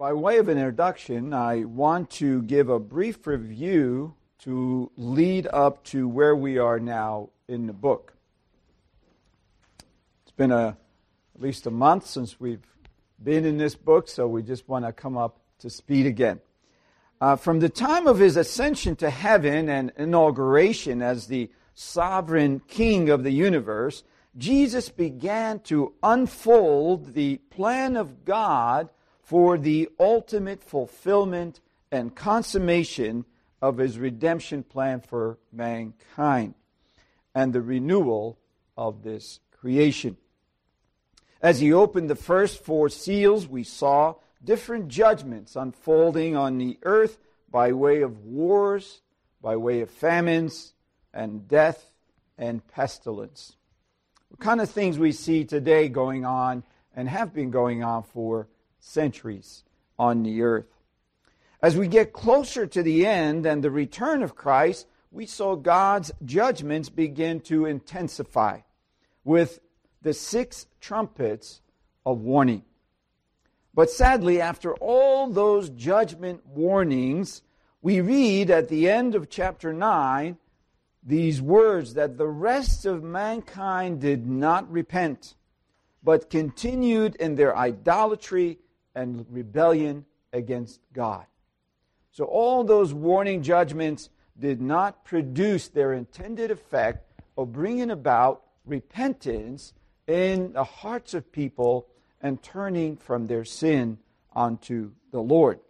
by way of an introduction, I want to give a brief review to lead up to where we are now in the book. It's been a, at least a month since we've been in this book, so we just want to come up to speed again. Uh, from the time of his ascension to heaven and inauguration as the sovereign king of the universe, Jesus began to unfold the plan of God for the ultimate fulfillment and consummation of his redemption plan for mankind and the renewal of this creation. As he opened the first four seals, we saw different judgments unfolding on the earth by way of wars, by way of famines, and death and pestilence. What kind of things we see today going on and have been going on for centuries on the earth. As we get closer to the end and the return of Christ, we saw God's judgments begin to intensify with the six trumpets of warning. But sadly, after all those judgment warnings, we read at the end of chapter 9 these words that the rest of mankind did not repent, but continued in their idolatry and rebellion against God. So all those warning judgments did not produce their intended effect of bringing about repentance in the hearts of people and turning from their sin unto the Lord.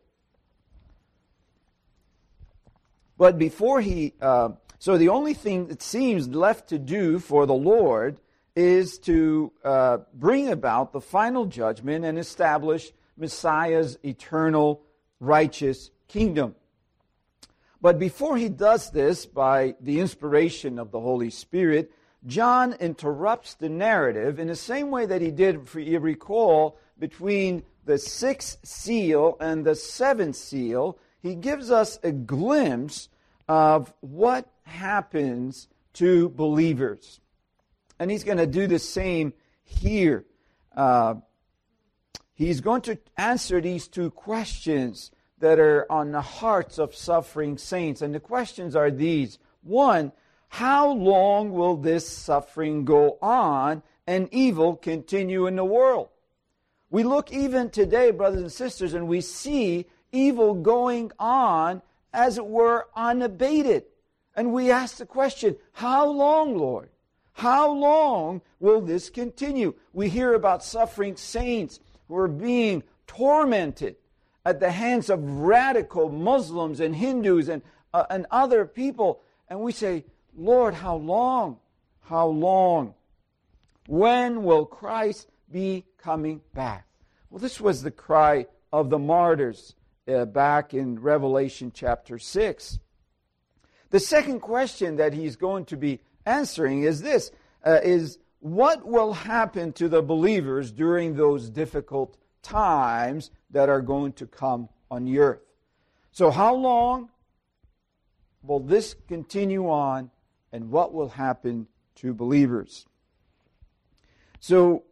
But before he, uh, so the only thing that seems left to do for the Lord is to uh, bring about the final judgment and establish Messiah's eternal righteous kingdom. But before he does this, by the inspiration of the Holy Spirit, John interrupts the narrative in the same way that he did, if you recall, between the sixth seal and the seventh seal. He gives us a glimpse of what happens to believers. And he's going to do the same here. Uh, he's going to answer these two questions that are on the hearts of suffering saints. And the questions are these one, how long will this suffering go on and evil continue in the world? We look even today, brothers and sisters, and we see evil going on as it were unabated. And we ask the question, how long, Lord? How long will this continue? We hear about suffering saints who are being tormented at the hands of radical Muslims and Hindus and, uh, and other people. And we say, Lord, how long? How long? When will Christ be coming back? Well, this was the cry of the martyrs uh, back in Revelation chapter 6. The second question that he's going to be answering is this uh, is what will happen to the believers during those difficult times that are going to come on the earth. So, how long will this continue on, and what will happen to believers? So,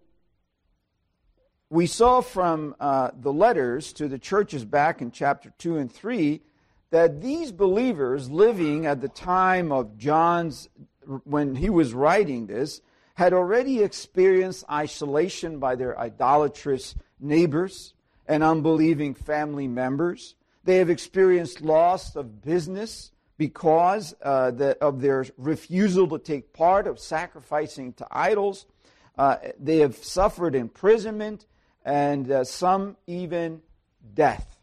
we saw from uh, the letters to the churches back in chapter 2 and 3 that these believers living at the time of John's, when he was writing this, had already experienced isolation by their idolatrous neighbors and unbelieving family members. They have experienced loss of business because uh, the, of their refusal to take part of sacrificing to idols. Uh, they have suffered imprisonment and uh, some even death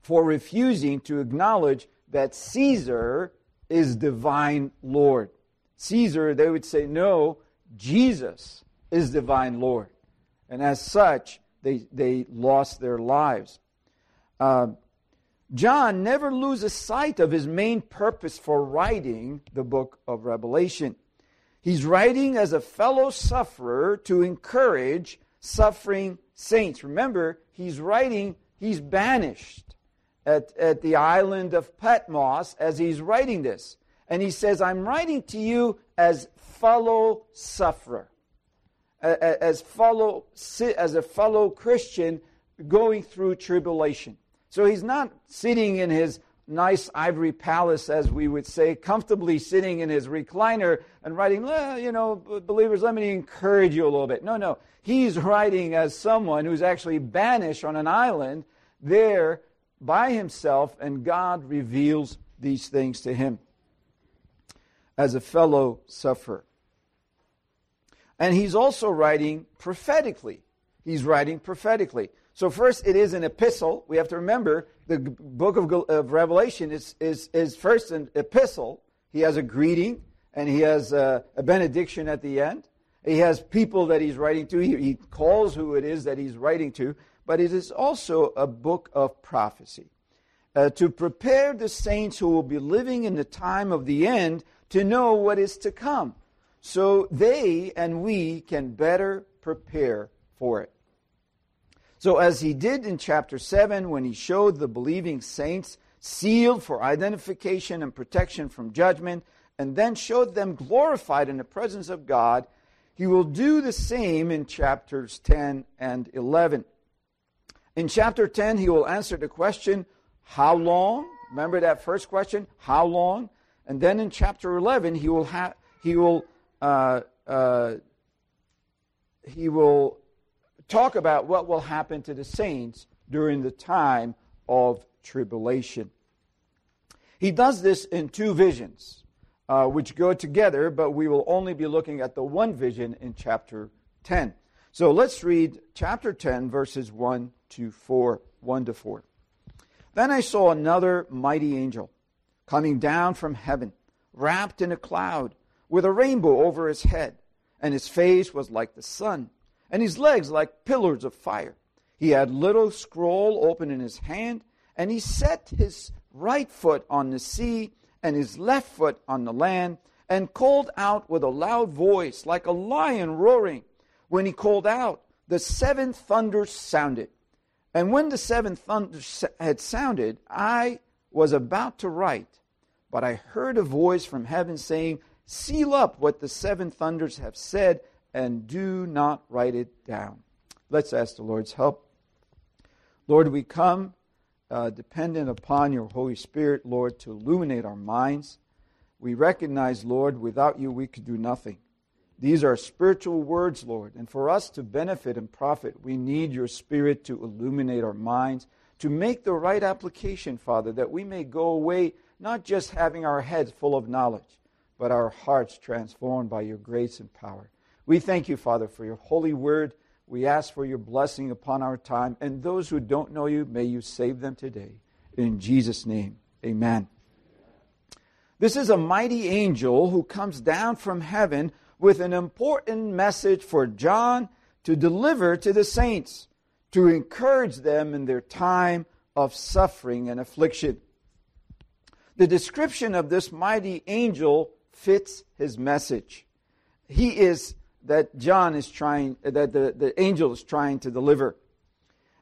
for refusing to acknowledge that Caesar is divine Lord. Caesar, they would say, no, Jesus is divine Lord. And as such, they, they lost their lives. Uh, John never loses sight of his main purpose for writing the book of Revelation. He's writing as a fellow sufferer to encourage suffering saints. Remember, he's writing, he's banished at, at the island of Patmos as he's writing this. And he says, I'm writing to you as fellow sufferer as fellow as a fellow Christian going through tribulation. So he's not sitting in his nice ivory palace, as we would say, comfortably sitting in his recliner and writing, you know, believers, let me encourage you a little bit. No, no. He's writing as someone who's actually banished on an island there by himself, and God reveals these things to him as a fellow sufferer. And he's also writing prophetically. He's writing prophetically. So, first, it is an epistle. We have to remember the book of, of Revelation is, is, is first an epistle. He has a greeting and he has a, a benediction at the end. He has people that he's writing to. He, he calls who it is that he's writing to. But it is also a book of prophecy. Uh, to prepare the saints who will be living in the time of the end to know what is to come, so they and we can better prepare for it. So, as he did in chapter 7, when he showed the believing saints sealed for identification and protection from judgment, and then showed them glorified in the presence of God, he will do the same in chapters 10 and 11. In chapter 10, he will answer the question, How long? Remember that first question? How long? And then in chapter 11, he will, ha- he will, uh, uh, he will talk about what will happen to the saints during the time of tribulation. He does this in two visions, uh, which go together, but we will only be looking at the one vision in chapter 10. So let's read chapter 10, verses 1 to 4. 1 to 4. Then I saw another mighty angel coming down from heaven, wrapped in a cloud, with a rainbow over his head, and his face was like the sun and his legs like pillars of fire. He had little scroll open in his hand, and he set his right foot on the sea and his left foot on the land, and called out with a loud voice, like a lion roaring. When he called out, the seven thunders sounded. And when the seven thunders had sounded, I was about to write, but I heard a voice from heaven saying, Seal up what the seven thunders have said and do not write it down. Let's ask the Lord's help. Lord, we come uh, dependent upon your Holy Spirit, Lord, to illuminate our minds. We recognize, Lord, without you we could do nothing. These are spiritual words, Lord, and for us to benefit and profit, we need your Spirit to illuminate our minds, to make the right application, Father, that we may go away not just having our heads full of knowledge, but our hearts transformed by your grace and power. We thank you, Father, for your holy word. We ask for your blessing upon our time. And those who don't know you, may you save them today. In Jesus' name, amen. This is a mighty angel who comes down from heaven with an important message for John to deliver to the saints, to encourage them in their time of suffering and affliction. The description of this mighty angel fits his message. He is that John is trying, that the, the angel is trying to deliver.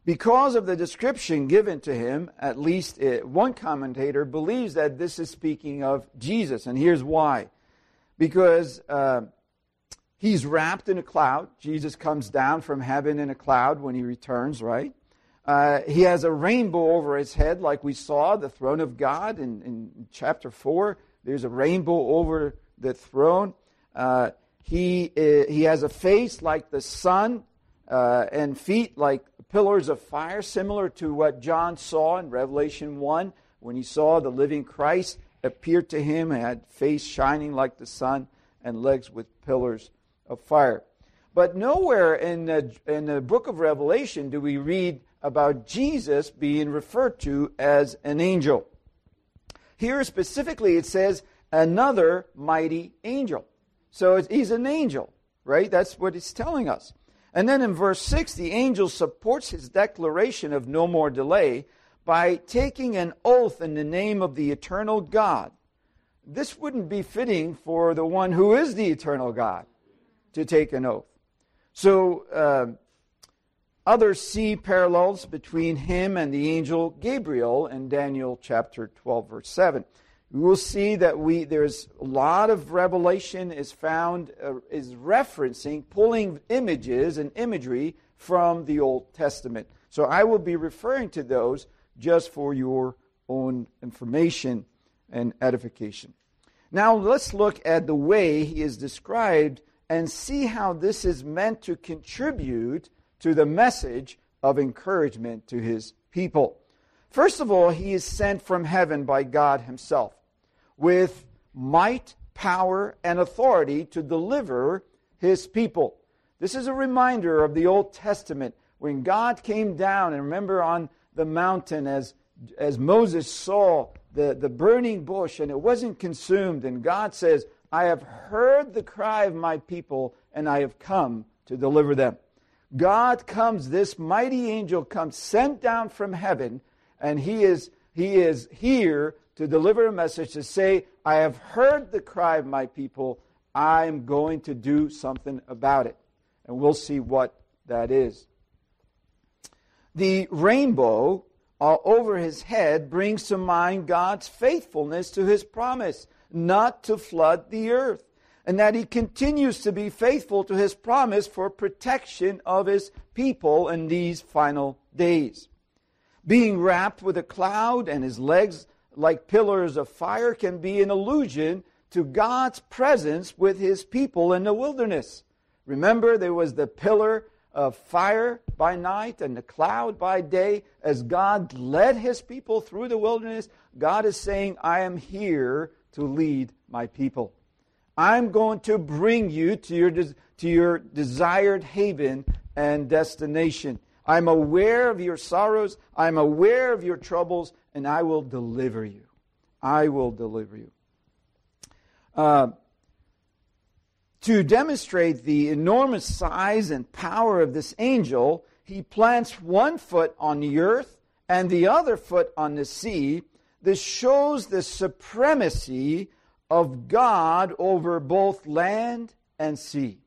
Because of the description given to him, at least it, one commentator believes that this is speaking of Jesus, and here's why. Because uh, he's wrapped in a cloud. Jesus comes down from heaven in a cloud when he returns, right? Uh, he has a rainbow over his head, like we saw the throne of God in, in chapter 4. There's a rainbow over the throne. Uh, he, uh, he has a face like the sun uh, and feet like pillars of fire, similar to what John saw in Revelation 1 when he saw the living Christ appear to him, and had face shining like the sun and legs with pillars of fire. But nowhere in the, in the book of Revelation do we read about Jesus being referred to as an angel. Here specifically it says, another mighty angel. So he's an angel, right? That's what he's telling us. And then in verse 6, the angel supports his declaration of no more delay by taking an oath in the name of the eternal God. This wouldn't be fitting for the one who is the eternal God to take an oath. So uh, others see parallels between him and the angel Gabriel in Daniel chapter 12, verse 7 we will see that we there's a lot of revelation is found uh, is referencing pulling images and imagery from the Old Testament. So I will be referring to those just for your own information and edification. Now let's look at the way he is described and see how this is meant to contribute to the message of encouragement to his people. First of all, he is sent from heaven by God himself with might, power, and authority to deliver his people. This is a reminder of the Old Testament when God came down, and remember on the mountain as, as Moses saw the, the burning bush and it wasn't consumed, and God says, I have heard the cry of my people, and I have come to deliver them. God comes, this mighty angel comes sent down from heaven, and he is, he is here to deliver a message to say, I have heard the cry of my people, I'm going to do something about it. And we'll see what that is. The rainbow uh, over his head brings to mind God's faithfulness to his promise not to flood the earth, and that he continues to be faithful to his promise for protection of his people in these final days. Being wrapped with a cloud and his legs like pillars of fire can be an allusion to God's presence with his people in the wilderness. Remember, there was the pillar of fire by night and the cloud by day. As God led his people through the wilderness, God is saying, I am here to lead my people. I'm going to bring you to your, to your desired haven and destination. I'm aware of your sorrows. I'm aware of your troubles, and I will deliver you. I will deliver you. Uh, to demonstrate the enormous size and power of this angel, he plants one foot on the earth and the other foot on the sea. This shows the supremacy of God over both land and sea.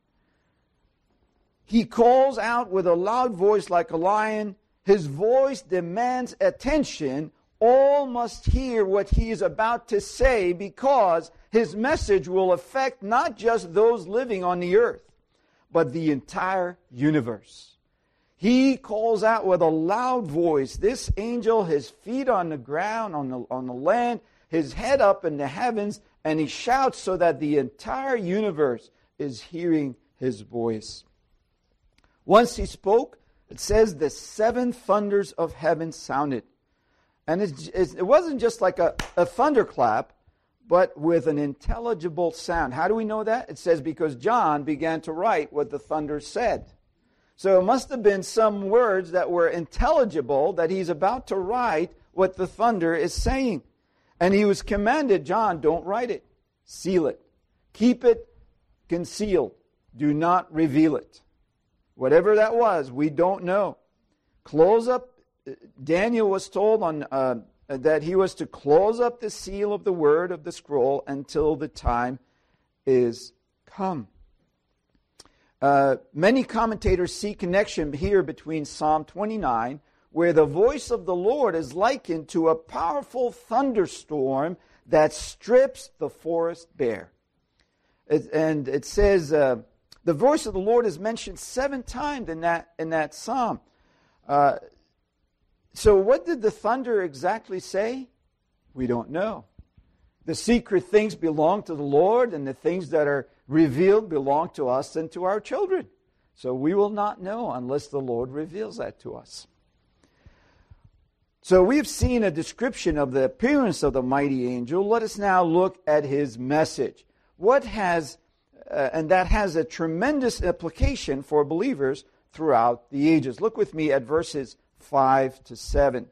He calls out with a loud voice like a lion. His voice demands attention. All must hear what he is about to say because his message will affect not just those living on the earth, but the entire universe. He calls out with a loud voice. This angel, his feet on the ground, on the, on the land, his head up in the heavens, and he shouts so that the entire universe is hearing his voice. Once he spoke, it says the seven thunders of heaven sounded. And it wasn't just like a, a thunderclap, but with an intelligible sound. How do we know that? It says because John began to write what the thunder said. So it must have been some words that were intelligible that he's about to write what the thunder is saying. And he was commanded, John, don't write it, seal it, keep it concealed, do not reveal it. Whatever that was, we don't know. Close up. Daniel was told on uh, uh, that he was to close up the seal of the word of the scroll until the time is come. Uh, many commentators see connection here between Psalm 29, where the voice of the Lord is likened to a powerful thunderstorm that strips the forest bare. It, and it says uh, the voice of the Lord is mentioned seven times in that in that psalm. Uh, so, what did the thunder exactly say? We don't know. The secret things belong to the Lord, and the things that are revealed belong to us and to our children. So, we will not know unless the Lord reveals that to us. So, we've seen a description of the appearance of the mighty angel. Let us now look at his message. What has, uh, and that has a tremendous application for believers throughout the ages. Look with me at verses 5 to 7.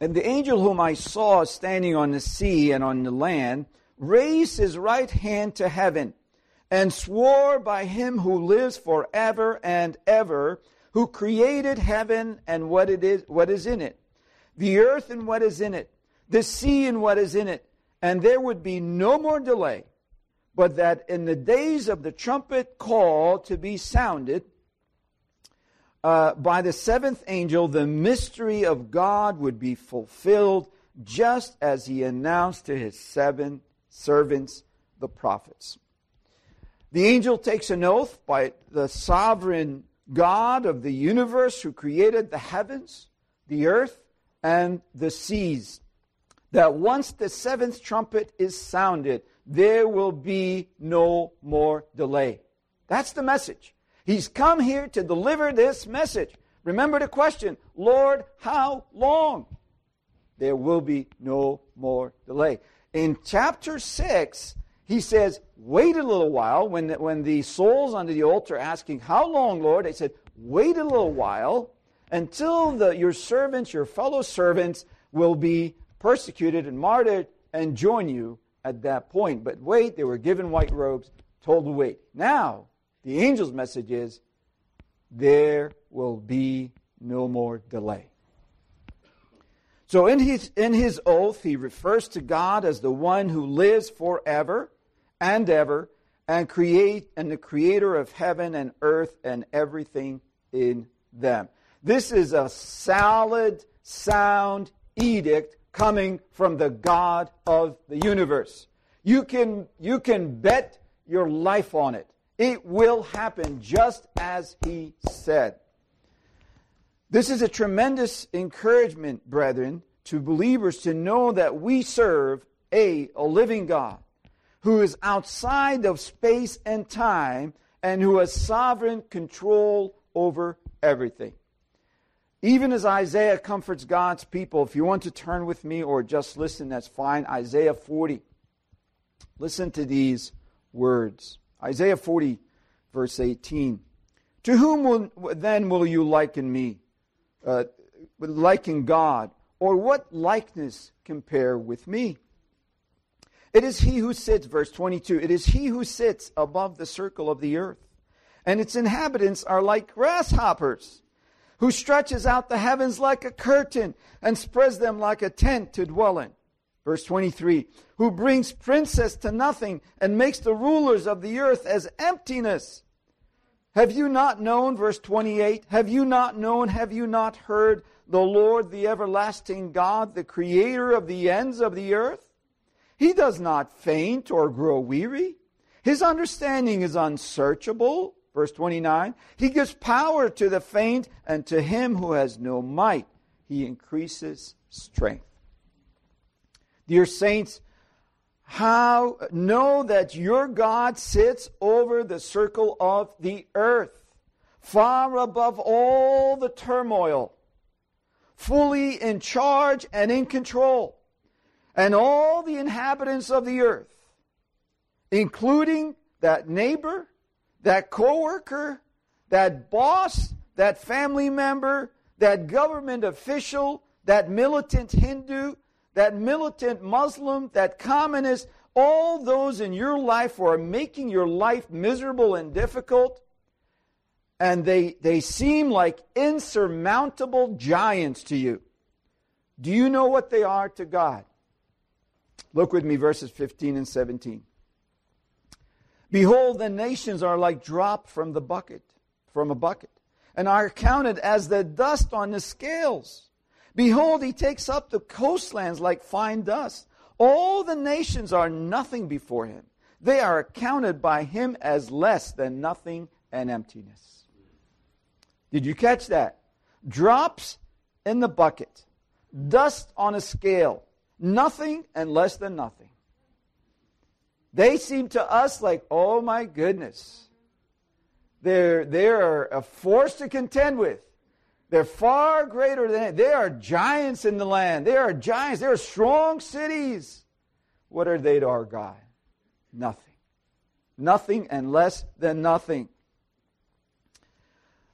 And the angel whom I saw standing on the sea and on the land raised his right hand to heaven and swore by him who lives forever and ever, who created heaven and what it is what is in it, the earth and what is in it, the sea and what is in it, and there would be no more delay, but that in the days of the trumpet call to be sounded, uh, by the seventh angel, the mystery of God would be fulfilled just as he announced to his seven servants, the prophets. The angel takes an oath by the sovereign God of the universe who created the heavens, the earth, and the seas. That once the seventh trumpet is sounded, there will be no more delay. That's the message. He's come here to deliver this message. Remember the question Lord, how long? There will be no more delay. In chapter 6, he says, Wait a little while. When the, when the souls under the altar asking, How long, Lord? They said, Wait a little while until the, your servants, your fellow servants, will be persecuted and martyred and join you at that point. But wait, they were given white robes, told to wait. Now, the angel's message is there will be no more delay. So in his, in his oath, he refers to God as the one who lives forever and ever and create and the creator of heaven and earth and everything in them. This is a solid, sound edict coming from the God of the universe. You can, you can bet your life on it. It will happen just as he said. This is a tremendous encouragement, brethren, to believers to know that we serve a, a living God who is outside of space and time and who has sovereign control over everything. Even as Isaiah comforts God's people, if you want to turn with me or just listen, that's fine. Isaiah 40. Listen to these words. Isaiah 40, verse 18. To whom will, then will you liken me? Uh, liken God? Or what likeness compare with me? It is he who sits, verse 22, it is he who sits above the circle of the earth, and its inhabitants are like grasshoppers, who stretches out the heavens like a curtain and spreads them like a tent to dwell in. Verse 23, who brings princes to nothing and makes the rulers of the earth as emptiness. Have you not known, verse 28, have you not known, have you not heard the Lord, the everlasting God, the creator of the ends of the earth? He does not faint or grow weary. His understanding is unsearchable. Verse 29 He gives power to the faint, and to him who has no might, he increases strength. Dear saints, how know that your God sits over the circle of the earth, far above all the turmoil fully in charge and in control. And all the inhabitants of the earth, including that neighbor, that coworker, that boss, that family member, that government official, that militant Hindu, that militant Muslim, that communist, all those in your life who are making your life miserable and difficult, and they, they seem like insurmountable giants to you. Do you know what they are to God? Look with me, verses 15 and 17. Behold, the nations are like drop from the bucket, from a bucket, and are counted as the dust on the scales. Behold, he takes up the coastlands like fine dust. All the nations are nothing before him. They are accounted by him as less than nothing and emptiness. Did you catch that? Drops in the bucket, dust on a scale, nothing and less than nothing. They seem to us like, oh my goodness. They're, they're a force to contend with. They're far greater than they are giants in the land. They are giants. They are strong cities. What are they to our God? Nothing. Nothing and less than nothing.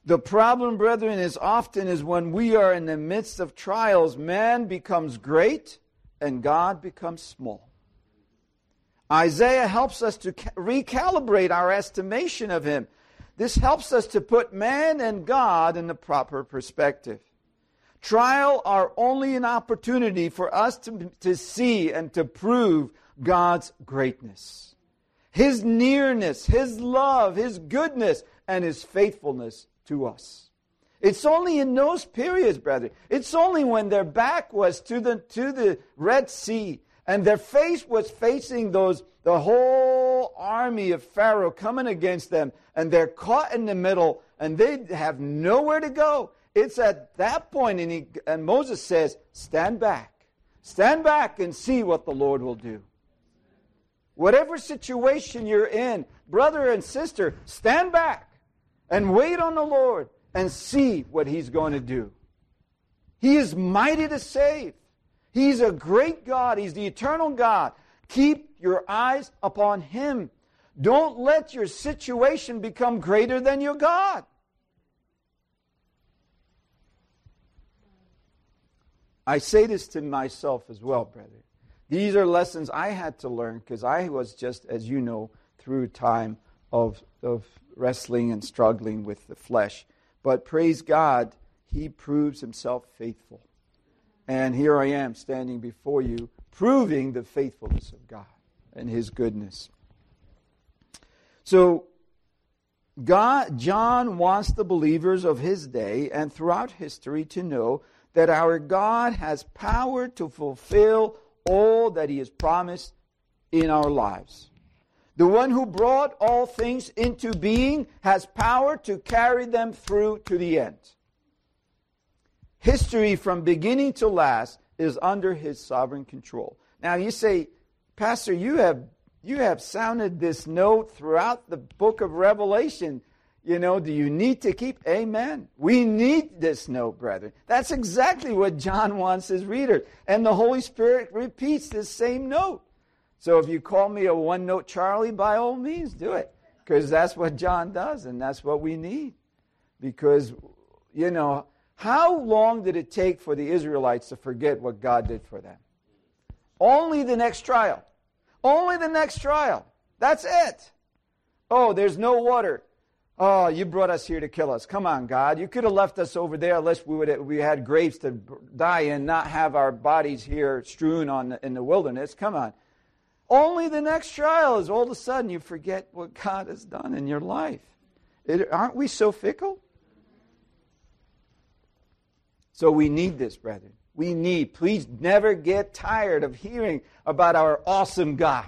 The problem, brethren, is often is when we are in the midst of trials, man becomes great and God becomes small. Isaiah helps us to recalibrate our estimation of him. This helps us to put man and God in the proper perspective. Trial are only an opportunity for us to, to see and to prove God's greatness, His nearness, His love, His goodness, and His faithfulness to us. It's only in those periods, brother. It's only when their back was to the, to the Red Sea and their face was facing those, the whole army of Pharaoh coming against them, and they're caught in the middle and they have nowhere to go. It's at that point, and, he, and Moses says, Stand back. Stand back and see what the Lord will do. Whatever situation you're in, brother and sister, stand back and wait on the Lord and see what He's going to do. He is mighty to save. He's a great God. He's the eternal God. Keep your eyes upon Him. Don't let your situation become greater than your God. I say this to myself as well, brother. These are lessons I had to learn because I was just, as you know, through time of, of wrestling and struggling with the flesh. But praise God, He proves Himself faithful. And here I am standing before you, proving the faithfulness of God and His goodness. So, God, John wants the believers of his day and throughout history to know that our God has power to fulfill all that he has promised in our lives. The one who brought all things into being has power to carry them through to the end. History from beginning to last is under his sovereign control. Now you say, Pastor, you have you have sounded this note throughout the book of Revelation. You know, do you need to keep? Amen. We need this note, brethren. That's exactly what John wants his readers. And the Holy Spirit repeats this same note. So if you call me a one note Charlie, by all means, do it. Because that's what John does, and that's what we need. Because, you know, how long did it take for the Israelites to forget what God did for them? Only the next trial. Only the next trial. That's it. Oh, there's no water. Oh, you brought us here to kill us. Come on, God. You could have left us over there unless we, would, have, we had grapes to die in, not have our bodies here strewn on the, in the wilderness. Come on. Only the next trial is all of a sudden you forget what God has done in your life. It, aren't we so fickle? So we need this, brethren we need. Please never get tired of hearing about our awesome God.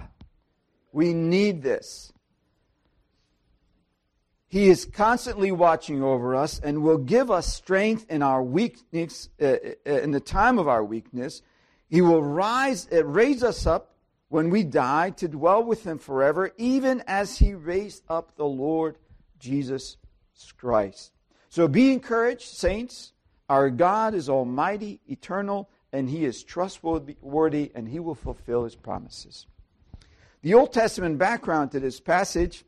We need this. He is constantly watching over us and will give us strength in our weakness, uh, uh in the time of our weakness. He will rise, uh, raise us up when we die to dwell with Him forever, even as He raised up the Lord Jesus Christ. So be encouraged, saints. Our God is almighty, eternal, and he is trustworthy, and he will fulfill his promises. The Old Testament background to this passage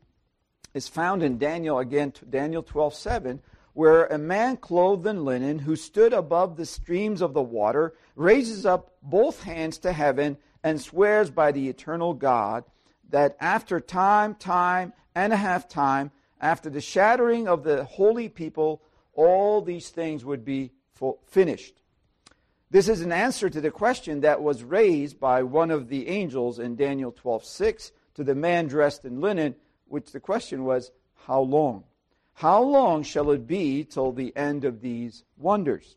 is found in Daniel, again, Daniel 12 7, where a man clothed in linen who stood above the streams of the water raises up both hands to heaven and swears by the eternal God that after time, time, and a half time, after the shattering of the holy people, all these things would be finished. This is an answer to the question that was raised by one of the angels in Daniel 12:6 to the man dressed in linen, which the question was, how long? How long shall it be till the end of these wonders?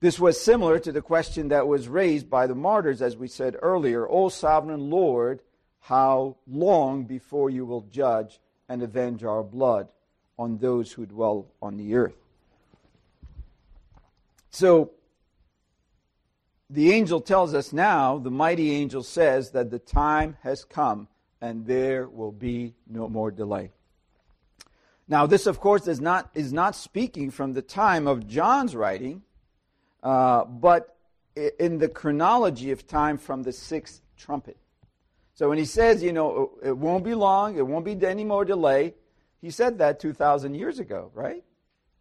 This was similar to the question that was raised by the martyrs, as we said earlier. O sovereign Lord, how long before you will judge and avenge our blood on those who dwell on the earth? So, the angel tells us now, the mighty angel says that the time has come and there will be no more delay. Now, this, of course, is not, is not speaking from the time of John's writing, uh, but in the chronology of time from the sixth trumpet. So when he says, you know, it won't be long, it won't be any more delay, he said that 2,000 years ago, right?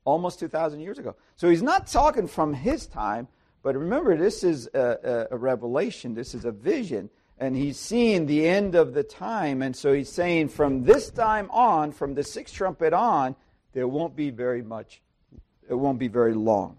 Almost 2,000 years ago. So he's not talking from his time, but remember, this is a, a, a revelation, this is a vision and he's seeing the end of the time. And so he's saying from this time on, from the sixth trumpet on, there won't be very much, it won't be very long.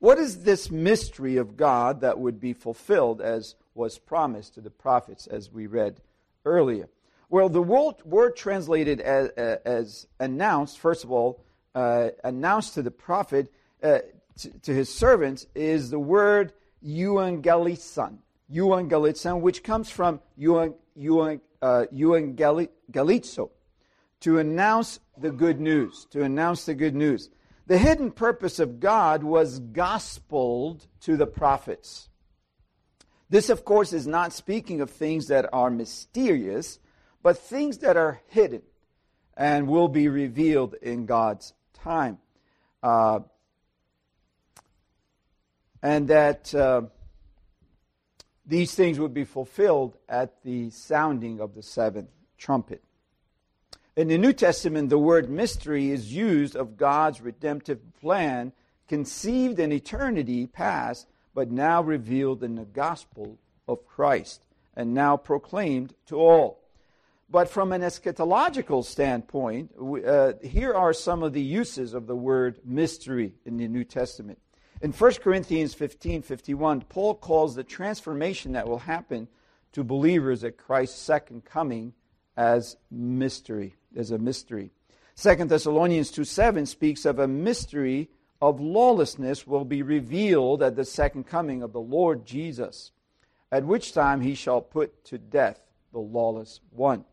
What is this mystery of God that would be fulfilled as was promised to the prophets, as we read earlier? Well, the word translated as, as announced, first of all, uh, announced to the prophet, uh, to, to, his servants, is the word euangelisan. Euangelisan, which comes from euang, uh, to announce the good news, to announce the good news. The hidden purpose of God was gospeled to the prophets. This, of course, is not speaking of things that are mysterious, but things that are hidden and will be revealed in God's time. Uh, and that uh, these things would be fulfilled at the sounding of the seventh trumpet. In the New Testament, the word mystery is used of God's redemptive plan conceived in eternity past, but now revealed in the gospel of Christ and now proclaimed to all. But from an eschatological standpoint, uh, here are some of the uses of the word mystery in the New Testament. In 1 Corinthians 15 51, Paul calls the transformation that will happen to believers at Christ's second coming as mystery, as a mystery. 2 Thessalonians 2 7 speaks of a mystery of lawlessness will be revealed at the second coming of the Lord Jesus, at which time he shall put to death the lawless one.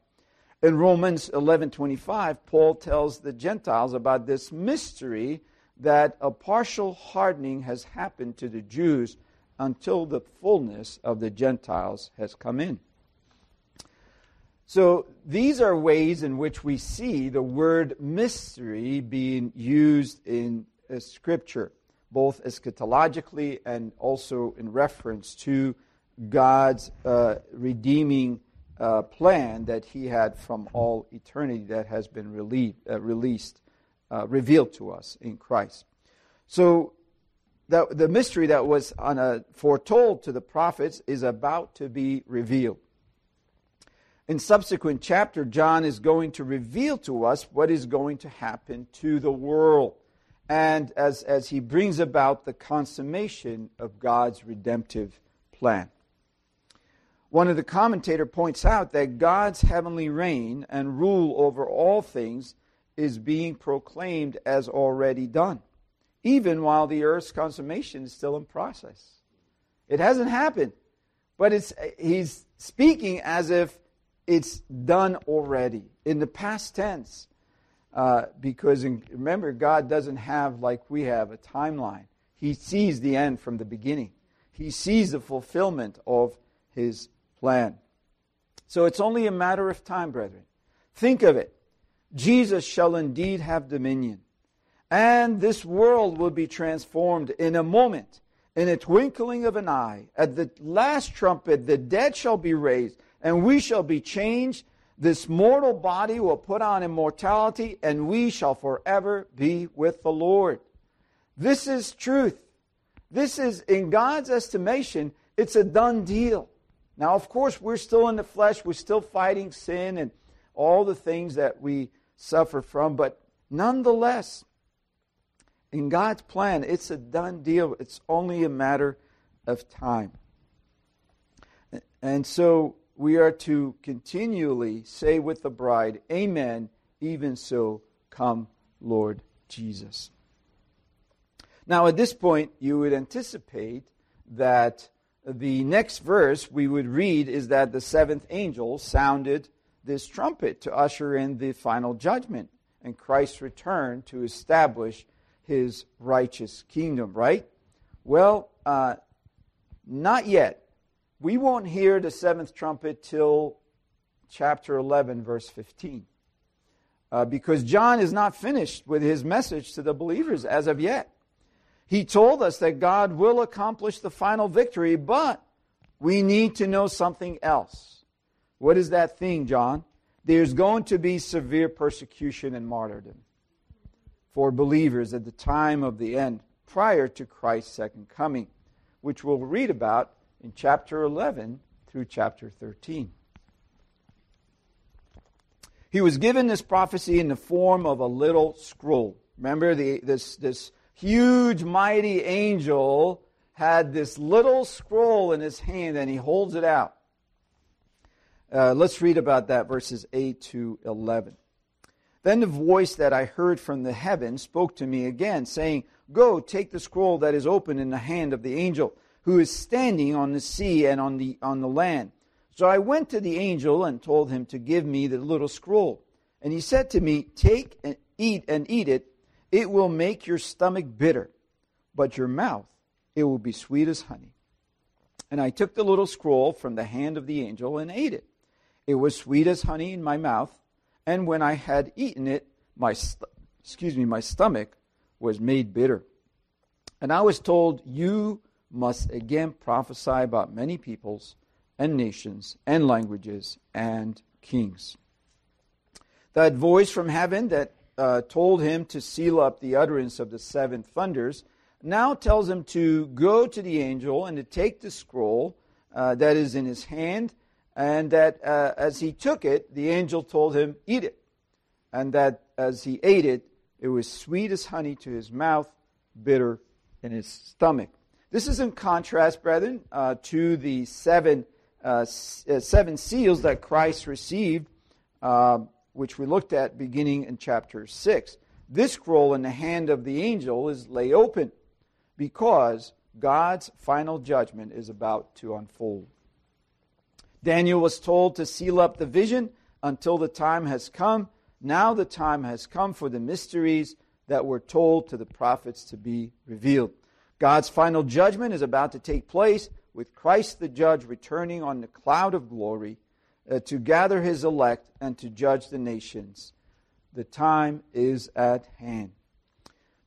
In Romans 11:25, Paul tells the Gentiles about this mystery that a partial hardening has happened to the Jews until the fullness of the Gentiles has come in. So these are ways in which we see the word mystery being used in uh, Scripture, both eschatologically and also in reference to God's uh, redeeming uh, plan that he had from all eternity that has been relieved, uh, released, uh, revealed to us in Christ. So the, the mystery that was a, foretold to the prophets is about to be revealed. In subsequent chapter, John is going to reveal to us what is going to happen to the world. And as, as he brings about the consummation of God's redemptive plan. One of the commentator points out that God's heavenly reign and rule over all things is being proclaimed as already done, even while the earth's consummation is still in process. It hasn't happened, but it's, he's speaking as if it's done already in the past tense. Uh, because in, remember, God doesn't have, like we have, a timeline. He sees the end from the beginning, He sees the fulfillment of His plan. So it's only a matter of time, brethren. Think of it. Jesus shall indeed have dominion. And this world will be transformed in a moment, in a twinkling of an eye. At the last trumpet, the dead shall be raised, and we shall be changed. This mortal body will put on immortality, and we shall forever be with the Lord. This is truth. This is, in God's estimation, it's a done deal. Now, of course, we're still in the flesh, we're still fighting sin and all the things that we suffer from, but nonetheless, in God's plan, it's a done deal. It's only a matter of time. And so we are to continually say with the bride, Amen, even so, come, Lord Jesus. Now, at this point, you would anticipate that the next verse we would read is that the seventh angel sounded this trumpet to usher in the final judgment and Christ's return to establish his righteous kingdom, right? Well, uh, not yet. We won't hear the seventh trumpet till chapter 11, verse 15. Uh, because John is not finished with his message to the believers as of yet. He told us that God will accomplish the final victory, but we need to know something else. What is that thing, John? There's going to be severe persecution and martyrdom for believers at the time of the end, prior to Christ's second coming, which we'll read about in chapter 11 through chapter 13. He was given this prophecy in the form of a little scroll. Remember the, this, this huge, mighty angel had this little scroll in his hand and he holds it out. Uh, let's read about that, verses 8 to 11. Then the voice that I heard from the heaven spoke to me again, saying, Go, take the scroll that is open in the hand of the angel, who is standing on the sea and on the, on the land. So I went to the angel and told him to give me the little scroll. And he said to me, Take and eat and eat it. It will make your stomach bitter, but your mouth, it will be sweet as honey. And I took the little scroll from the hand of the angel and ate it. It was sweet as honey in my mouth, and when I had eaten it, my st- excuse me, my stomach was made bitter. And I was told, You must again prophesy about many peoples and nations and languages and kings. That voice from heaven that uh, told him to seal up the utterance of the seven thunders now tells him to go to the angel and to take the scroll uh, that is in his hand, and that uh, as he took it, the angel told him, Eat it. And that as he ate it, it was sweet as honey to his mouth, bitter in his stomach. This is in contrast, brethren, uh, to the seven, uh, uh, seven seals that Christ received, uh, which we looked at beginning in chapter 6. This scroll in the hand of the angel is lay open because God's final judgment is about to unfold. Daniel was told to seal up the vision until the time has come. Now the time has come for the mysteries that were told to the prophets to be revealed. God's final judgment is about to take place with Christ the judge returning on the cloud of glory uh, to gather his elect and to judge the nations. The time is at hand.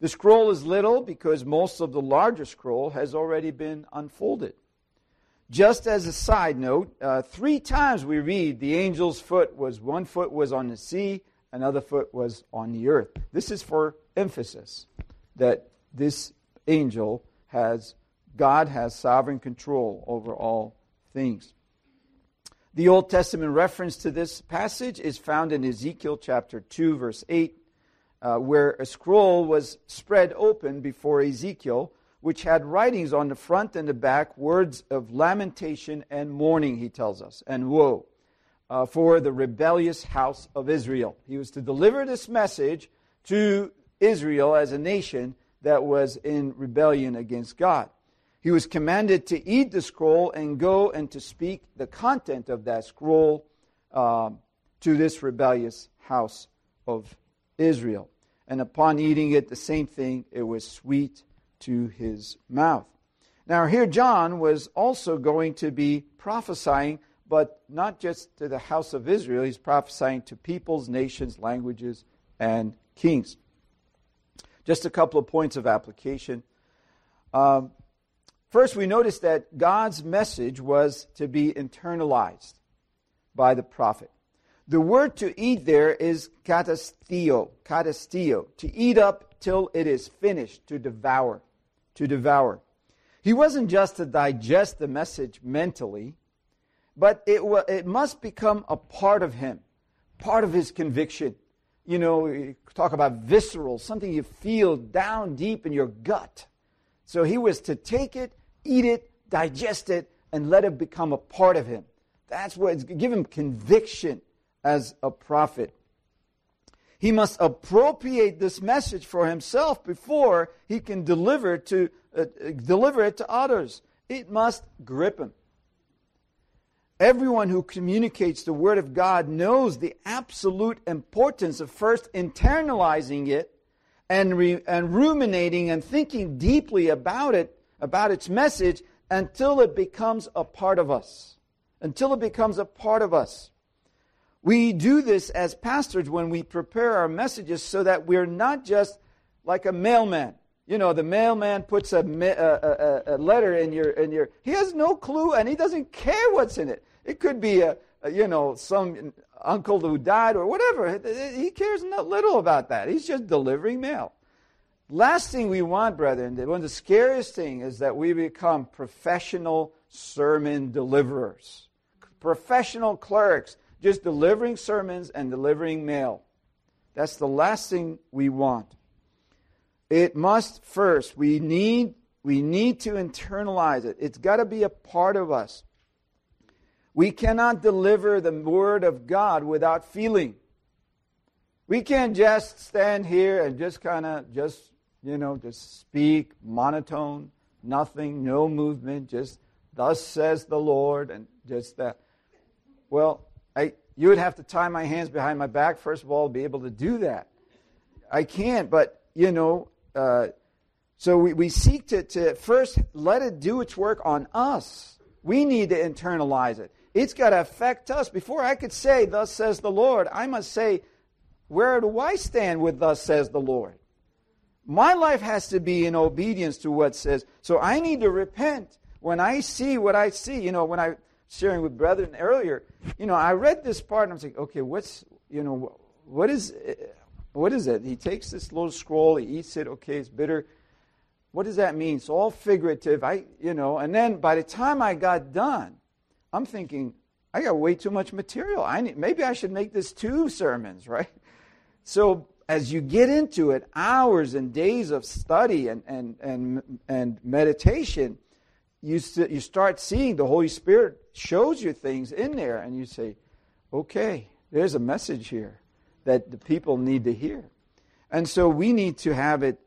The scroll is little because most of the larger scroll has already been unfolded. Just as a side note, uh, three times we read the angel's foot was one foot was on the sea, another foot was on the earth. This is for emphasis that this angel has God has sovereign control over all things. The Old Testament reference to this passage is found in Ezekiel chapter 2 verse 8 uh, where a scroll was spread open before Ezekiel, which had writings on the front and the back, words of lamentation and mourning, he tells us, and woe uh, for the rebellious house of Israel. He was to deliver this message to Israel as a nation that was in rebellion against God. He was commanded to eat the scroll and go and to speak the content of that scroll um, to this rebellious house of Israel. And upon eating it, the same thing, it was sweet to his mouth. Now, here John was also going to be prophesying, but not just to the house of Israel, he's prophesying to peoples, nations, languages, and kings. Just a couple of points of application. Um, first, we notice that God's message was to be internalized by the prophet. The word to eat there is katastio, katastio, to eat up till it is finished, to devour, to devour. He wasn't just to digest the message mentally, but it, it must become a part of him, part of his conviction. You know, talk about visceral, something you feel down deep in your gut. So he was to take it, eat it, digest it, and let it become a part of him. That's what it's give him conviction as a prophet. He must appropriate this message for himself before he can deliver, to, uh, deliver it to others. It must grip him. Everyone who communicates the Word of God knows the absolute importance of first internalizing it and, re, and ruminating and thinking deeply about it, about its message, until it becomes a part of us. Until it becomes a part of us. We do this as pastors when we prepare our messages so that we're not just like a mailman. You know, the mailman puts a, a, a, a letter in your, in your, he has no clue and he doesn't care what's in it. It could be a, you know, some uncle who died or whatever. He cares not little about that. He's just delivering mail. Last thing we want, brethren, one of the scariest thing is that we become professional sermon deliverers, professional clerics just delivering sermons and delivering mail. That's the last thing we want. It must first, we need, we need to internalize it. It's got to be a part of us. We cannot deliver the Word of God without feeling. We can't just stand here and just kind of just, you know, just speak monotone, nothing, no movement, just thus says the Lord, and just that. Well, I, You would have to tie my hands behind my back, first of all, to be able to do that. I can't, but, you know, uh, so we, we seek to, to first let it do its work on us. We need to internalize it. It's got to affect us. Before I could say, Thus says the Lord, I must say, Where do I stand with Thus says the Lord? My life has to be in obedience to what says. So I need to repent when I see what I see. You know, when I sharing with brethren earlier, you know, I read this part and I was like, okay, what's, you know, what is, eh, what is it? He takes this little scroll, he eats it, okay, it's bitter. What does that mean? It's all figurative. I, you know, and then by the time I got done, I'm thinking, I got way too much material. I need, maybe I should make this two sermons, right? So as you get into it, hours and days of study and, and, and, and meditation, you, you start seeing the Holy Spirit shows you things in there, and you say, okay, there's a message here that the people need to hear. And so we need to have it,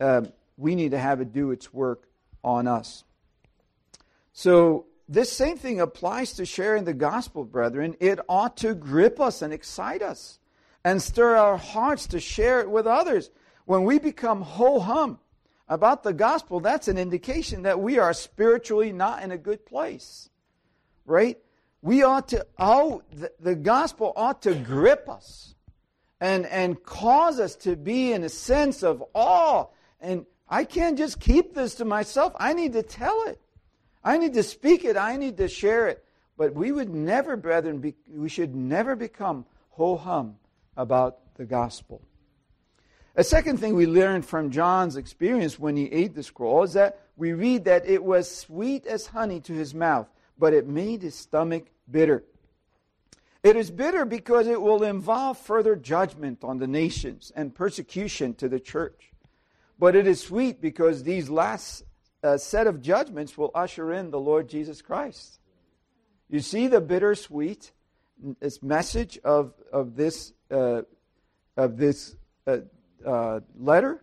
uh, we need to have it do its work on us. So this same thing applies to sharing the gospel, brethren. It ought to grip us and excite us and stir our hearts to share it with others. When we become ho hum about the gospel, that's an indication that we are spiritually not in a good place. Right? We ought to, oh, the, the gospel ought to grip us and, and cause us to be in a sense of awe. And I can't just keep this to myself. I need to tell it. I need to speak it. I need to share it. But we would never, brethren, be, we should never become ho hum about the gospel. A second thing we learn from John's experience when he ate the scroll is that we read that it was sweet as honey to his mouth, but it made his stomach bitter. It is bitter because it will involve further judgment on the nations and persecution to the church. But it is sweet because these last uh, set of judgments will usher in the Lord Jesus Christ. You see the bittersweet message of, of this uh, of this uh, uh, letter.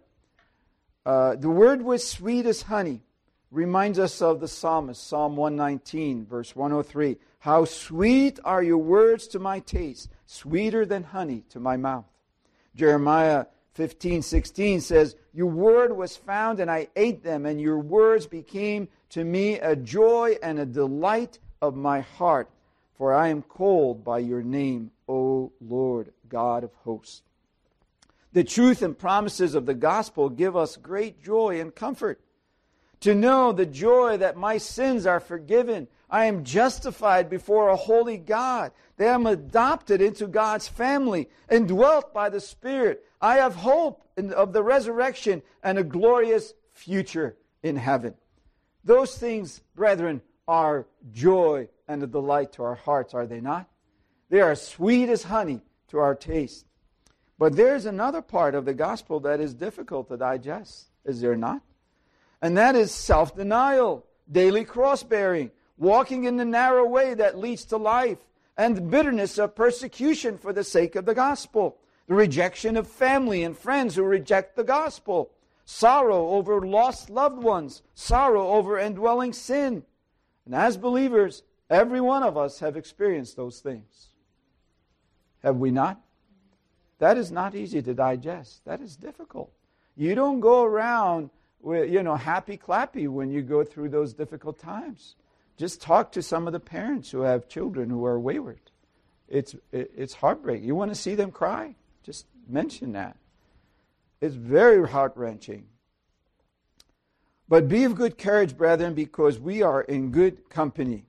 Uh, the word was sweet as honey. Reminds us of the psalmist, Psalm 119, verse 103. How sweet are your words to my taste, sweeter than honey to my mouth. Jeremiah 15, 16 says, Your word was found, and I ate them, and your words became to me a joy and a delight of my heart. For I am called by your name, O Lord God of hosts. The truth and promises of the gospel give us great joy and comfort. To know the joy that my sins are forgiven. I am justified before a holy God. That I am adopted into God's family and dwelt by the Spirit. I have hope of the resurrection and a glorious future in heaven. Those things, brethren, are joy and a delight to our hearts, are they not? They are sweet as honey to our taste. But there's another part of the gospel that is difficult to digest, is there not? And that is self denial, daily cross bearing, walking in the narrow way that leads to life, and bitterness of persecution for the sake of the gospel, the rejection of family and friends who reject the gospel, sorrow over lost loved ones, sorrow over indwelling sin. And as believers, every one of us have experienced those things. Have we not? That is not easy to digest. That is difficult. You don't go around with, you know, happy clappy when you go through those difficult times. Just talk to some of the parents who have children who are wayward. It's, it's heartbreaking. You want to see them cry? Just mention that. It's very heart wrenching. But be of good courage, brethren, because we are in good company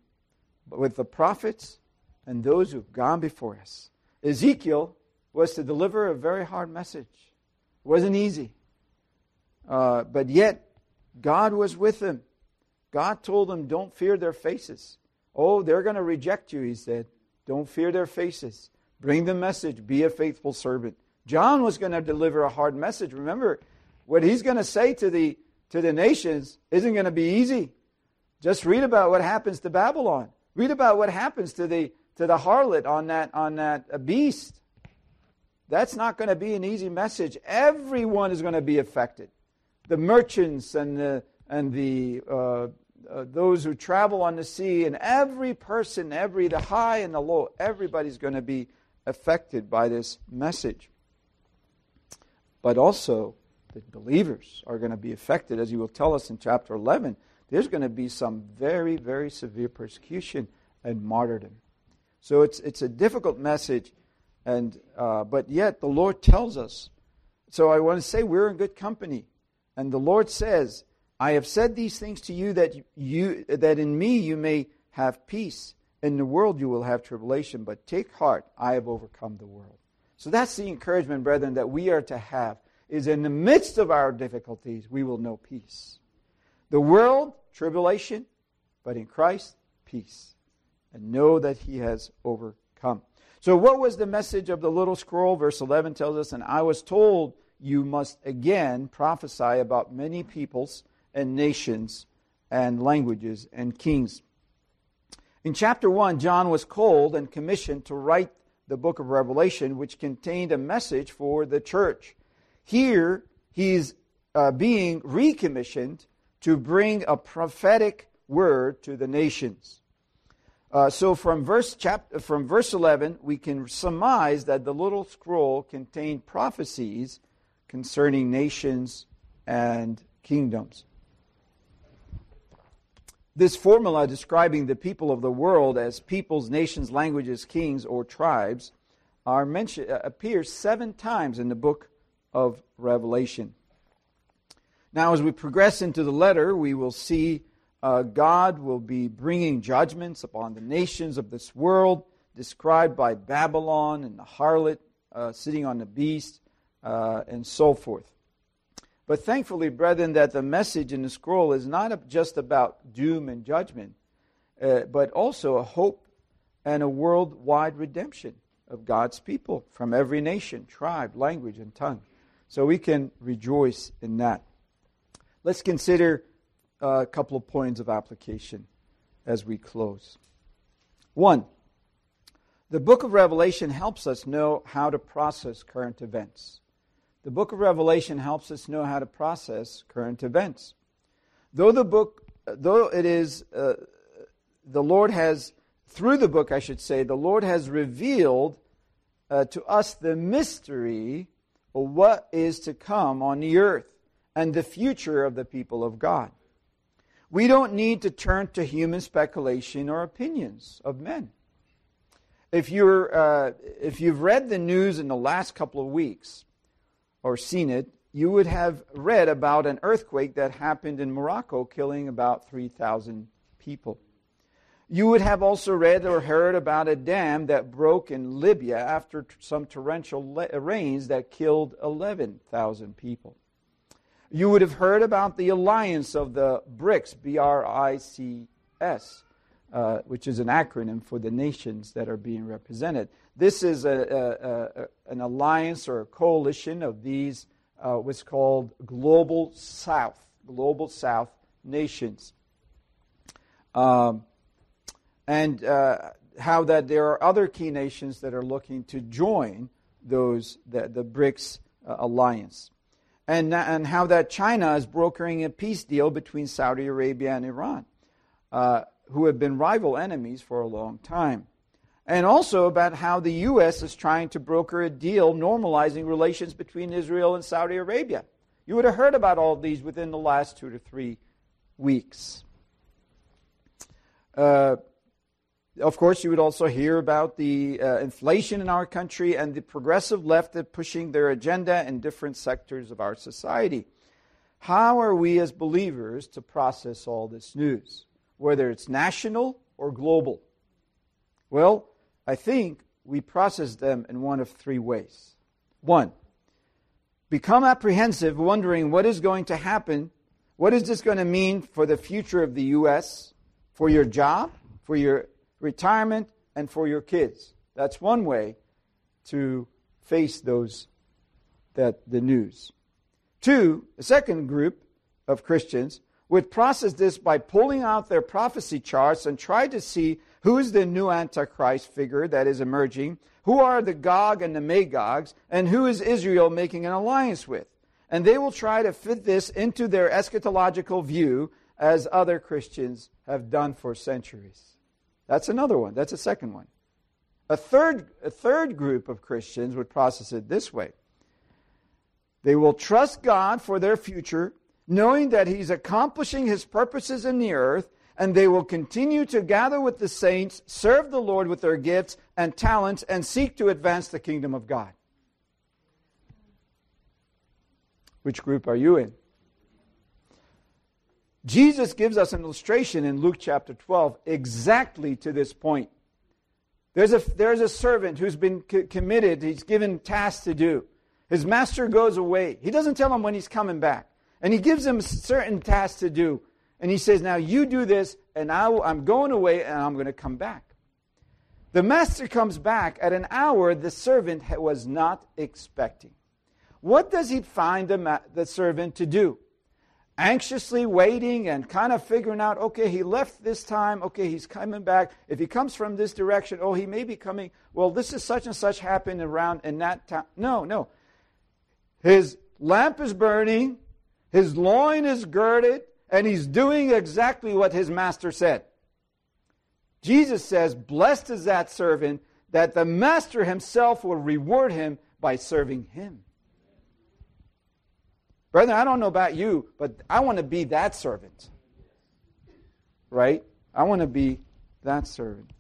with the prophets and those who've gone before us. Ezekiel was to deliver a very hard message. It wasn't easy. Uh, but yet, God was with him. God told him, Don't fear their faces. Oh, they're going to reject you, he said. Don't fear their faces. Bring the message. Be a faithful servant. John was going to deliver a hard message. Remember, what he's going to say to the, to the nations isn't going to be easy. Just read about what happens to Babylon. Read about what happens to the, to the harlot on that, on that beast. That's not going to be an easy message. Everyone is going to be affected. The merchants and the, and the, uh, uh, those who travel on the sea, and every person, every the high and the low, everybody's going to be affected by this message. But also, the believers are going to be affected, as he will tell us in chapter 11. There's going to be some very, very severe persecution and martyrdom. So it's, it's a difficult message, and, uh, but yet the Lord tells us. So I want to say we're in good company. And the Lord says, I have said these things to you that, you that in me you may have peace. In the world you will have tribulation, but take heart, I have overcome the world. So that's the encouragement, brethren, that we are to have is in the midst of our difficulties, we will know peace. The world, tribulation, but in Christ, peace. And know that he has overcome. So, what was the message of the little scroll? Verse 11 tells us, And I was told you must again prophesy about many peoples and nations and languages and kings. In chapter 1, John was called and commissioned to write the book of Revelation, which contained a message for the church. Here, he's uh, being recommissioned to bring a prophetic word to the nations. Uh, so from verse chapter, from verse 11, we can surmise that the little scroll contained prophecies concerning nations and kingdoms. This formula describing the people of the world as peoples, nations, languages, kings, or tribes are mentioned, uh, appears seven times in the book of Revelation. Now, as we progress into the letter, we will see uh, God will be bringing judgments upon the nations of this world, described by Babylon and the harlot uh, sitting on the beast, uh, and so forth. But thankfully, brethren, that the message in the scroll is not just about doom and judgment, uh, but also a hope and a worldwide redemption of God's people from every nation, tribe, language, and tongue. So we can rejoice in that. Let's consider a couple of points of application as we close. One, the book of Revelation helps us know how to process current events. The book of Revelation helps us know how to process current events. Though the book, though it is, uh, the Lord has, through the book, I should say, the Lord has revealed uh, to us the mystery of what is to come on the earth and the future of the people of God. We don't need to turn to human speculation or opinions of men. If, you're, uh, if you've read the news in the last couple of weeks or seen it, you would have read about an earthquake that happened in Morocco, killing about 3,000 people. You would have also read or heard about a dam that broke in Libya after some torrential rains that killed 11,000 people. You would have heard about the alliance of the BRICS, B R I C S, uh, which is an acronym for the nations that are being represented. This is a, a, a, an alliance or a coalition of these, uh, what's called Global South, Global South nations. Um, and uh, how that there are other key nations that are looking to join those the, the BRICS uh, alliance, and and how that China is brokering a peace deal between Saudi Arabia and Iran, uh, who have been rival enemies for a long time, and also about how the U.S. is trying to broker a deal normalizing relations between Israel and Saudi Arabia. You would have heard about all these within the last two to three weeks. Uh, of course, you would also hear about the uh, inflation in our country and the progressive left pushing their agenda in different sectors of our society. How are we as believers to process all this news, whether it's national or global? Well, I think we process them in one of three ways. One, become apprehensive, wondering what is going to happen. What is this going to mean for the future of the U.S., for your job, for your retirement, and for your kids. That's one way to face those that the news. Two, a second group of Christians would process this by pulling out their prophecy charts and try to see who is the new Antichrist figure that is emerging, who are the Gog and the Magogs, and who is Israel making an alliance with. And they will try to fit this into their eschatological view as other Christians have done for centuries. That's another one. That's a second one. A third, a third group of Christians would process it this way they will trust God for their future, knowing that He's accomplishing His purposes in the earth, and they will continue to gather with the saints, serve the Lord with their gifts and talents, and seek to advance the kingdom of God. Which group are you in? Jesus gives us an illustration in Luke chapter 12 exactly to this point. There's a, there's a servant who's been committed, he's given tasks to do. His master goes away. He doesn't tell him when he's coming back. And he gives him certain tasks to do. And he says, Now you do this, and i i'm going away, and I'm going to come back. The master comes back at an hour the servant was not expecting. What does he find the, ma- the servant to do? Anxiously waiting and kind of figuring out, okay, he left this time, okay, he's coming back. If he comes from this direction, oh, he may be coming, well, this is such and such happened around in that time. No, no. His lamp is burning, his loin is girded, and he's doing exactly what his master said. Jesus says, Blessed is that servant that the master himself will reward him by serving him. Brethren, I don't know about you, but I want to be that servant. Right? I want to be that servant.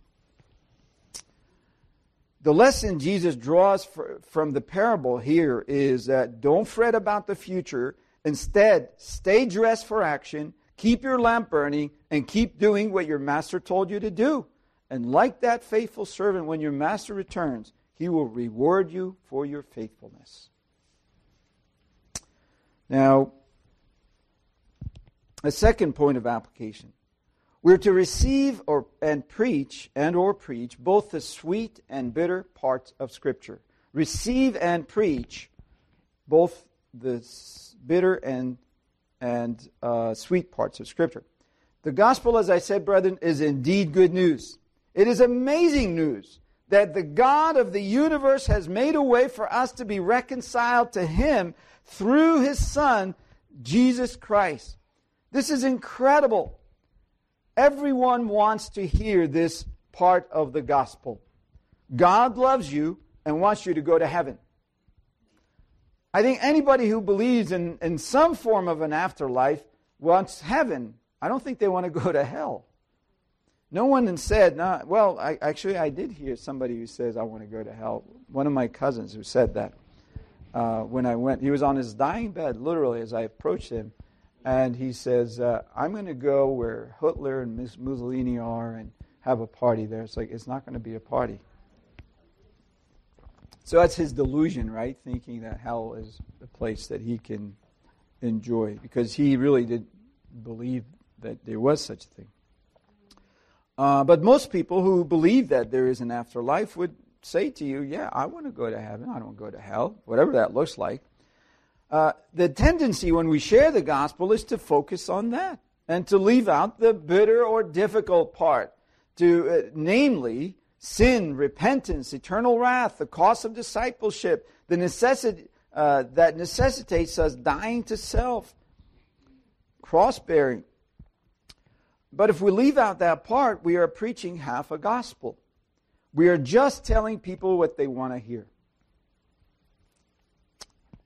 The lesson Jesus draws for, from the parable here is that don't fret about the future. Instead, stay dressed for action, keep your lamp burning, and keep doing what your master told you to do. And like that faithful servant, when your master returns, he will reward you for your faithfulness. Now, a second point of application. We're to receive or, and preach and or preach both the sweet and bitter parts of Scripture. Receive and preach both the bitter and, and uh, sweet parts of Scripture. The gospel, as I said, brethren, is indeed good news. It is amazing news that the God of the universe has made a way for us to be reconciled to Him through His Son, Jesus Christ. This is incredible. Everyone wants to hear this part of the gospel. God loves you and wants you to go to heaven. I think anybody who believes in, in some form of an afterlife wants heaven. I don't think they want to go to hell. No one said, well, I, actually, I did hear somebody who says, I want to go to hell. One of my cousins who said that uh, when I went. He was on his dying bed, literally, as I approached him and he says, uh, I'm going to go where Hitler and Miss Mussolini are and have a party there. It's like, it's not going to be a party. So that's his delusion, right? Thinking that hell is a place that he can enjoy because he really did believe that there was such a thing. Uh, but most people who believe that there is an afterlife would say to you, Yeah, I want to go to heaven. I don't want to go to hell, whatever that looks like. Uh, the tendency when we share the gospel is to focus on that and to leave out the bitter or difficult part, to uh, namely sin, repentance, eternal wrath, the cost of discipleship, the necessity uh, that necessitates us dying to self, cross bearing. But if we leave out that part, we are preaching half a gospel. We are just telling people what they want to hear.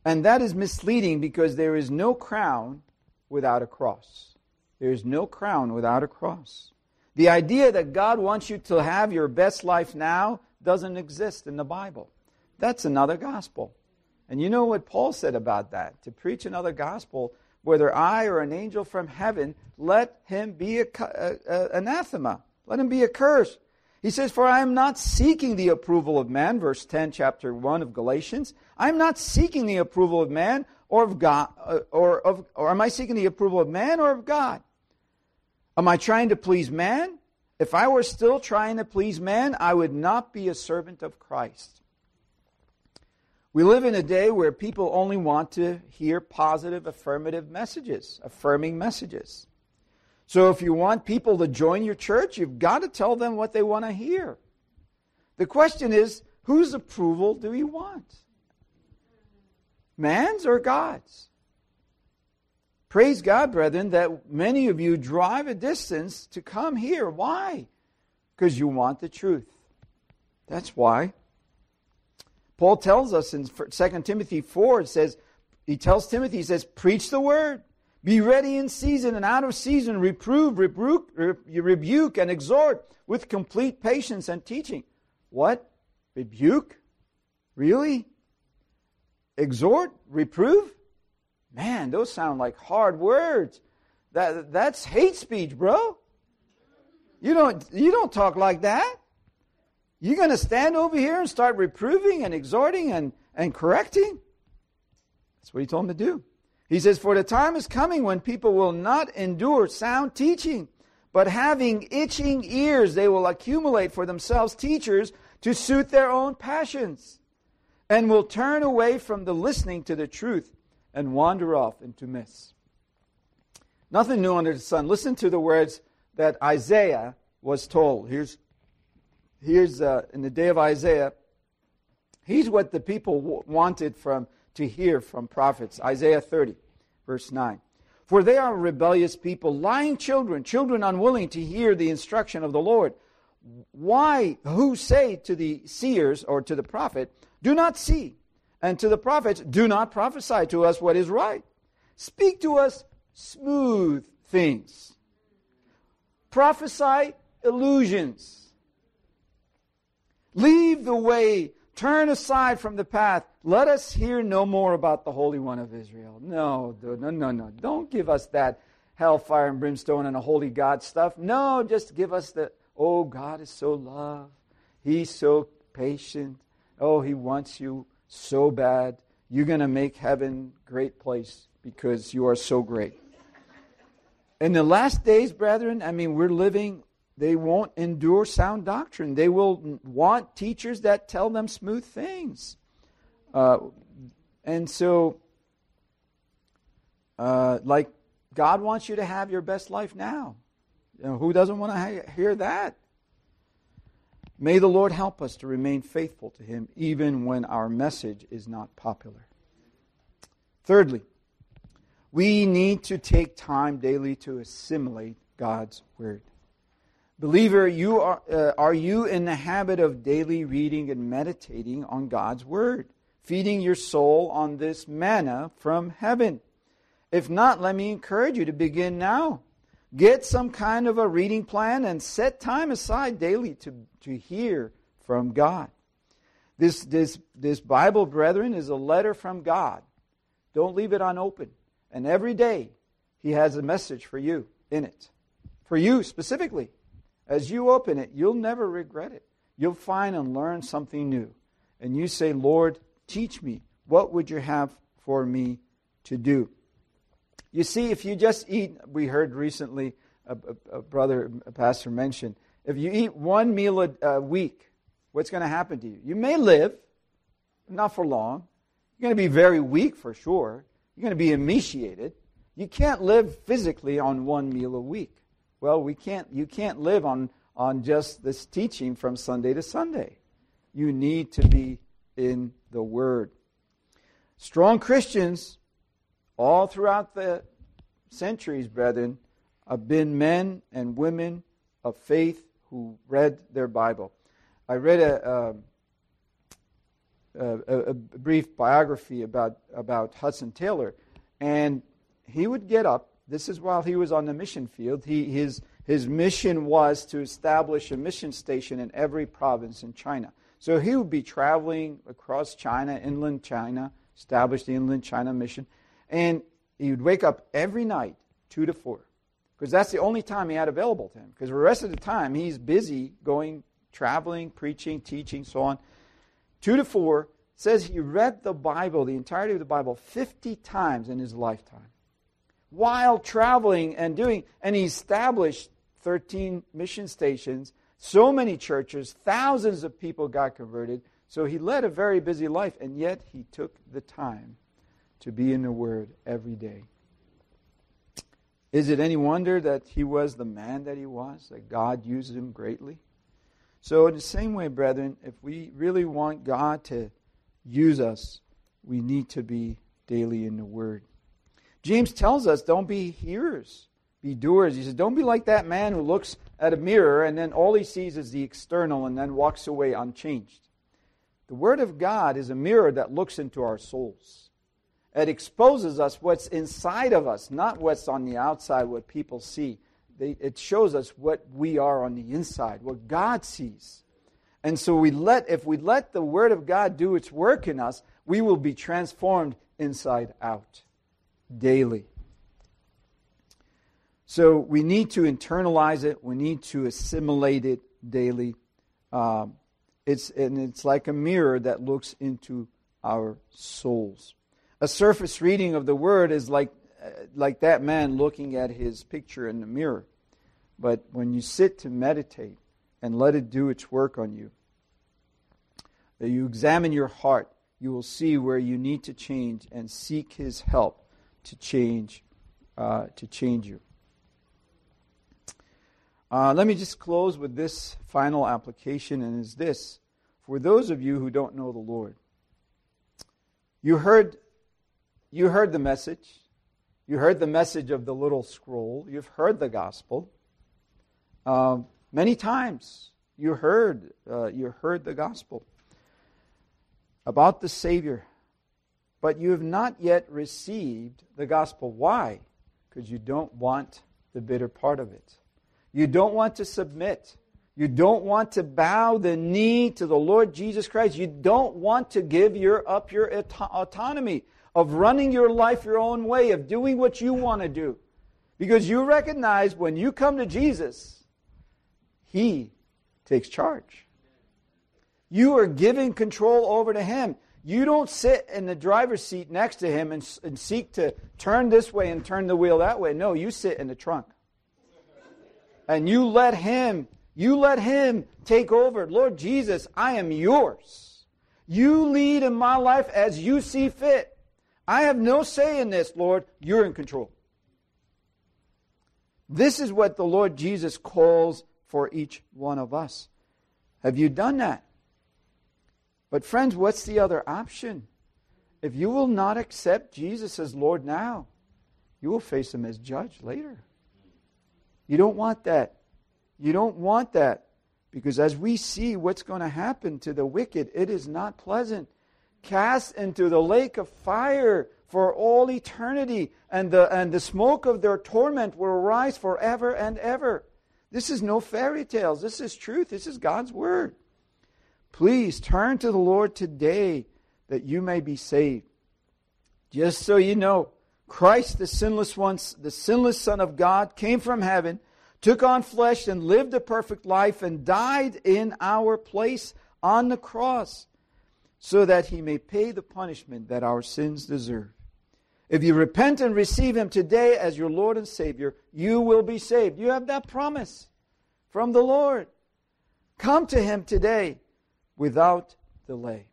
And that is misleading because there is no crown without a cross. There is no crown without a cross. The idea that God wants you to have your best life now doesn't exist in the Bible. That's another gospel. And you know what Paul said about that? To preach another gospel, whether I or an angel from heaven, let him be a, a, a, anathema. Let him be accursed. He says, For I am not seeking the approval of man, verse 10, chapter 1 of Galatians. I am not seeking the approval of man or of God, uh, or, of, or am I seeking the approval of man or of God? Am I trying to please man? If I were still trying to please man, I would not be a servant of Christ. We live in a day where people only want to hear positive, affirmative messages, affirming messages. So if you want people to join your church, you've got to tell them what they want to hear. The question is, whose approval do you want? Man's or God's? Praise God, brethren, that many of you drive a distance to come here. Why? Because you want the truth. That's why. Paul tells us in 2 Timothy 4, it says, he tells Timothy, he says, preach the word. Be ready in season and out of season. Reprove, rebuke, rebuke, and exhort with complete patience and teaching. What? Rebuke? Really? Exhort? Reprove? Man, those sound like hard words. That, that's hate speech, bro. You don't, you don't talk like that. You're going to stand over here and start reproving and exhorting and, and correcting? That's what he told him to do. He says, For the time is coming when people will not endure sound teaching, but having itching ears, they will accumulate for themselves teachers to suit their own passions, and will turn away from the listening to the truth and wander off into myths. Nothing new under the sun. Listen to the words that Isaiah was told. Here's, here's uh, in the day of Isaiah, he's what the people w- wanted from to hear from prophets. Isaiah 30, verse 9. For they are rebellious people, lying children, children unwilling to hear the instruction of the Lord. Why, who say to the seers or to the prophet, Do not see, and to the prophets, Do not prophesy to us what is right. Speak to us smooth things. Prophesy illusions. Leave the way, turn aside from the path. Let us hear no more about the Holy One of Israel. No, no, no, no. Don't give us that hellfire and brimstone and a holy God stuff. No, just give us the, oh, God is so love. He's so patient. Oh, He wants you so bad. You're going to make heaven great place because you are so great. In the last days, brethren, I mean, we're living, they won't endure sound doctrine. They will want teachers that tell them smooth things. Uh, and so, uh, like, God wants you to have your best life now. You know, who doesn't want to hear that? May the Lord help us to remain faithful to Him even when our message is not popular. Thirdly, we need to take time daily to assimilate God's Word. Believer, you are, uh, are you in the habit of daily reading and meditating on God's Word, feeding your soul on this manna from heaven? If not, let me encourage you to begin now. Get some kind of a reading plan and set time aside daily to, to hear from God. This, this, this Bible, brethren, is a letter from God. Don't leave it unopened. And every day, He has a message for you in it. For you specifically. As you open it, you'll never regret it. You'll find and learn something new. And you say, Lord, teach me. What would you have for me to do? You see, if you just eat, we heard recently a, a, a brother, a pastor mentioned, if you eat one meal a, a week, what's going to happen to you? You may live, not for long. You're going to be very weak for sure. You're going to be emaciated. You can't live physically on one meal a week. Well, we can't, you can't live on, on just this teaching from Sunday to Sunday. You need to be in the Word. Strong Christians all throughout the centuries, brethren, have been men and women of faith who read their Bible. I read a, um, a, a, a brief biography about, about Hudson Taylor, and he would get up. This is while he was on the mission field. He, his, his mission was to establish a mission station in every province in China. So he would be traveling across China, inland China, establish the inland China mission. And he would wake up every night, 2 to 4, because that's the only time he had available to him. Because the rest of the time, he's busy going, traveling, preaching, teaching, so on. 2 to 4 says he read the Bible, the entirety of the Bible, 50 times in his lifetime. While traveling and doing, and he established 13 mission stations, so many churches, thousands of people got converted. So he led a very busy life, and yet he took the time to be in the Word every day. Is it any wonder that he was the man that he was, that God used him greatly? So, in the same way, brethren, if we really want God to use us, we need to be daily in the Word. James tells us don't be hearers, be doers. He says, don't be like that man who looks at a mirror and then all he sees is the external and then walks away unchanged. The Word of God is a mirror that looks into our souls. It exposes us what's inside of us, not what's on the outside, what people see. it shows us what we are on the inside, what God sees. And so we let, if we let the Word of God do its work in us, we will be transformed inside out daily. So we need to internalize it. We need to assimilate it daily. Um, it's, and it's like a mirror that looks into our souls. A surface reading of the word is like, uh, like that man looking at his picture in the mirror. But when you sit to meditate and let it do its work on you, you examine your heart, you will see where you need to change and seek his help to change, uh, to change you. Uh, let me just close with this final application, and is this for those of you who don't know the Lord. You heard, you heard the message. You heard the message of the little scroll. You've heard the gospel. Um, many times you heard, uh, you heard the gospel about the Savior, but you have not yet received the gospel. Why? Because you don't want the bitter part of it. You don't want to submit. You don't want to bow the knee to the Lord Jesus Christ. You don't want to give your, up your autonomy of running your life your own way, of doing what you want to do. Because you recognize when you come to Jesus, He takes charge. You are giving control over to Him. You don't sit in the driver's seat next to Him and, and seek to turn this way and turn the wheel that way. No, you sit in the trunk and you let Him, you let Him take over. Lord Jesus, I am yours. You lead in my life as you see fit. I have no say in this, Lord. You're in control. This is what the Lord Jesus calls for each one of us. Have you done that? But, friends, what's the other option? If you will not accept Jesus as Lord now, you will face him as judge later. You don't want that. You don't want that. Because as we see what's going to happen to the wicked, it is not pleasant. Cast into the lake of fire for all eternity, and the, and the smoke of their torment will rise forever and ever. This is no fairy tales. This is truth. This is God's word. Please turn to the Lord today that you may be saved. Just so you know, Christ, the sinless one, the sinless Son of God, came from heaven, took on flesh, and lived a perfect life, and died in our place on the cross, so that he may pay the punishment that our sins deserve. If you repent and receive him today as your Lord and Savior, you will be saved. You have that promise from the Lord. Come to him today without delay.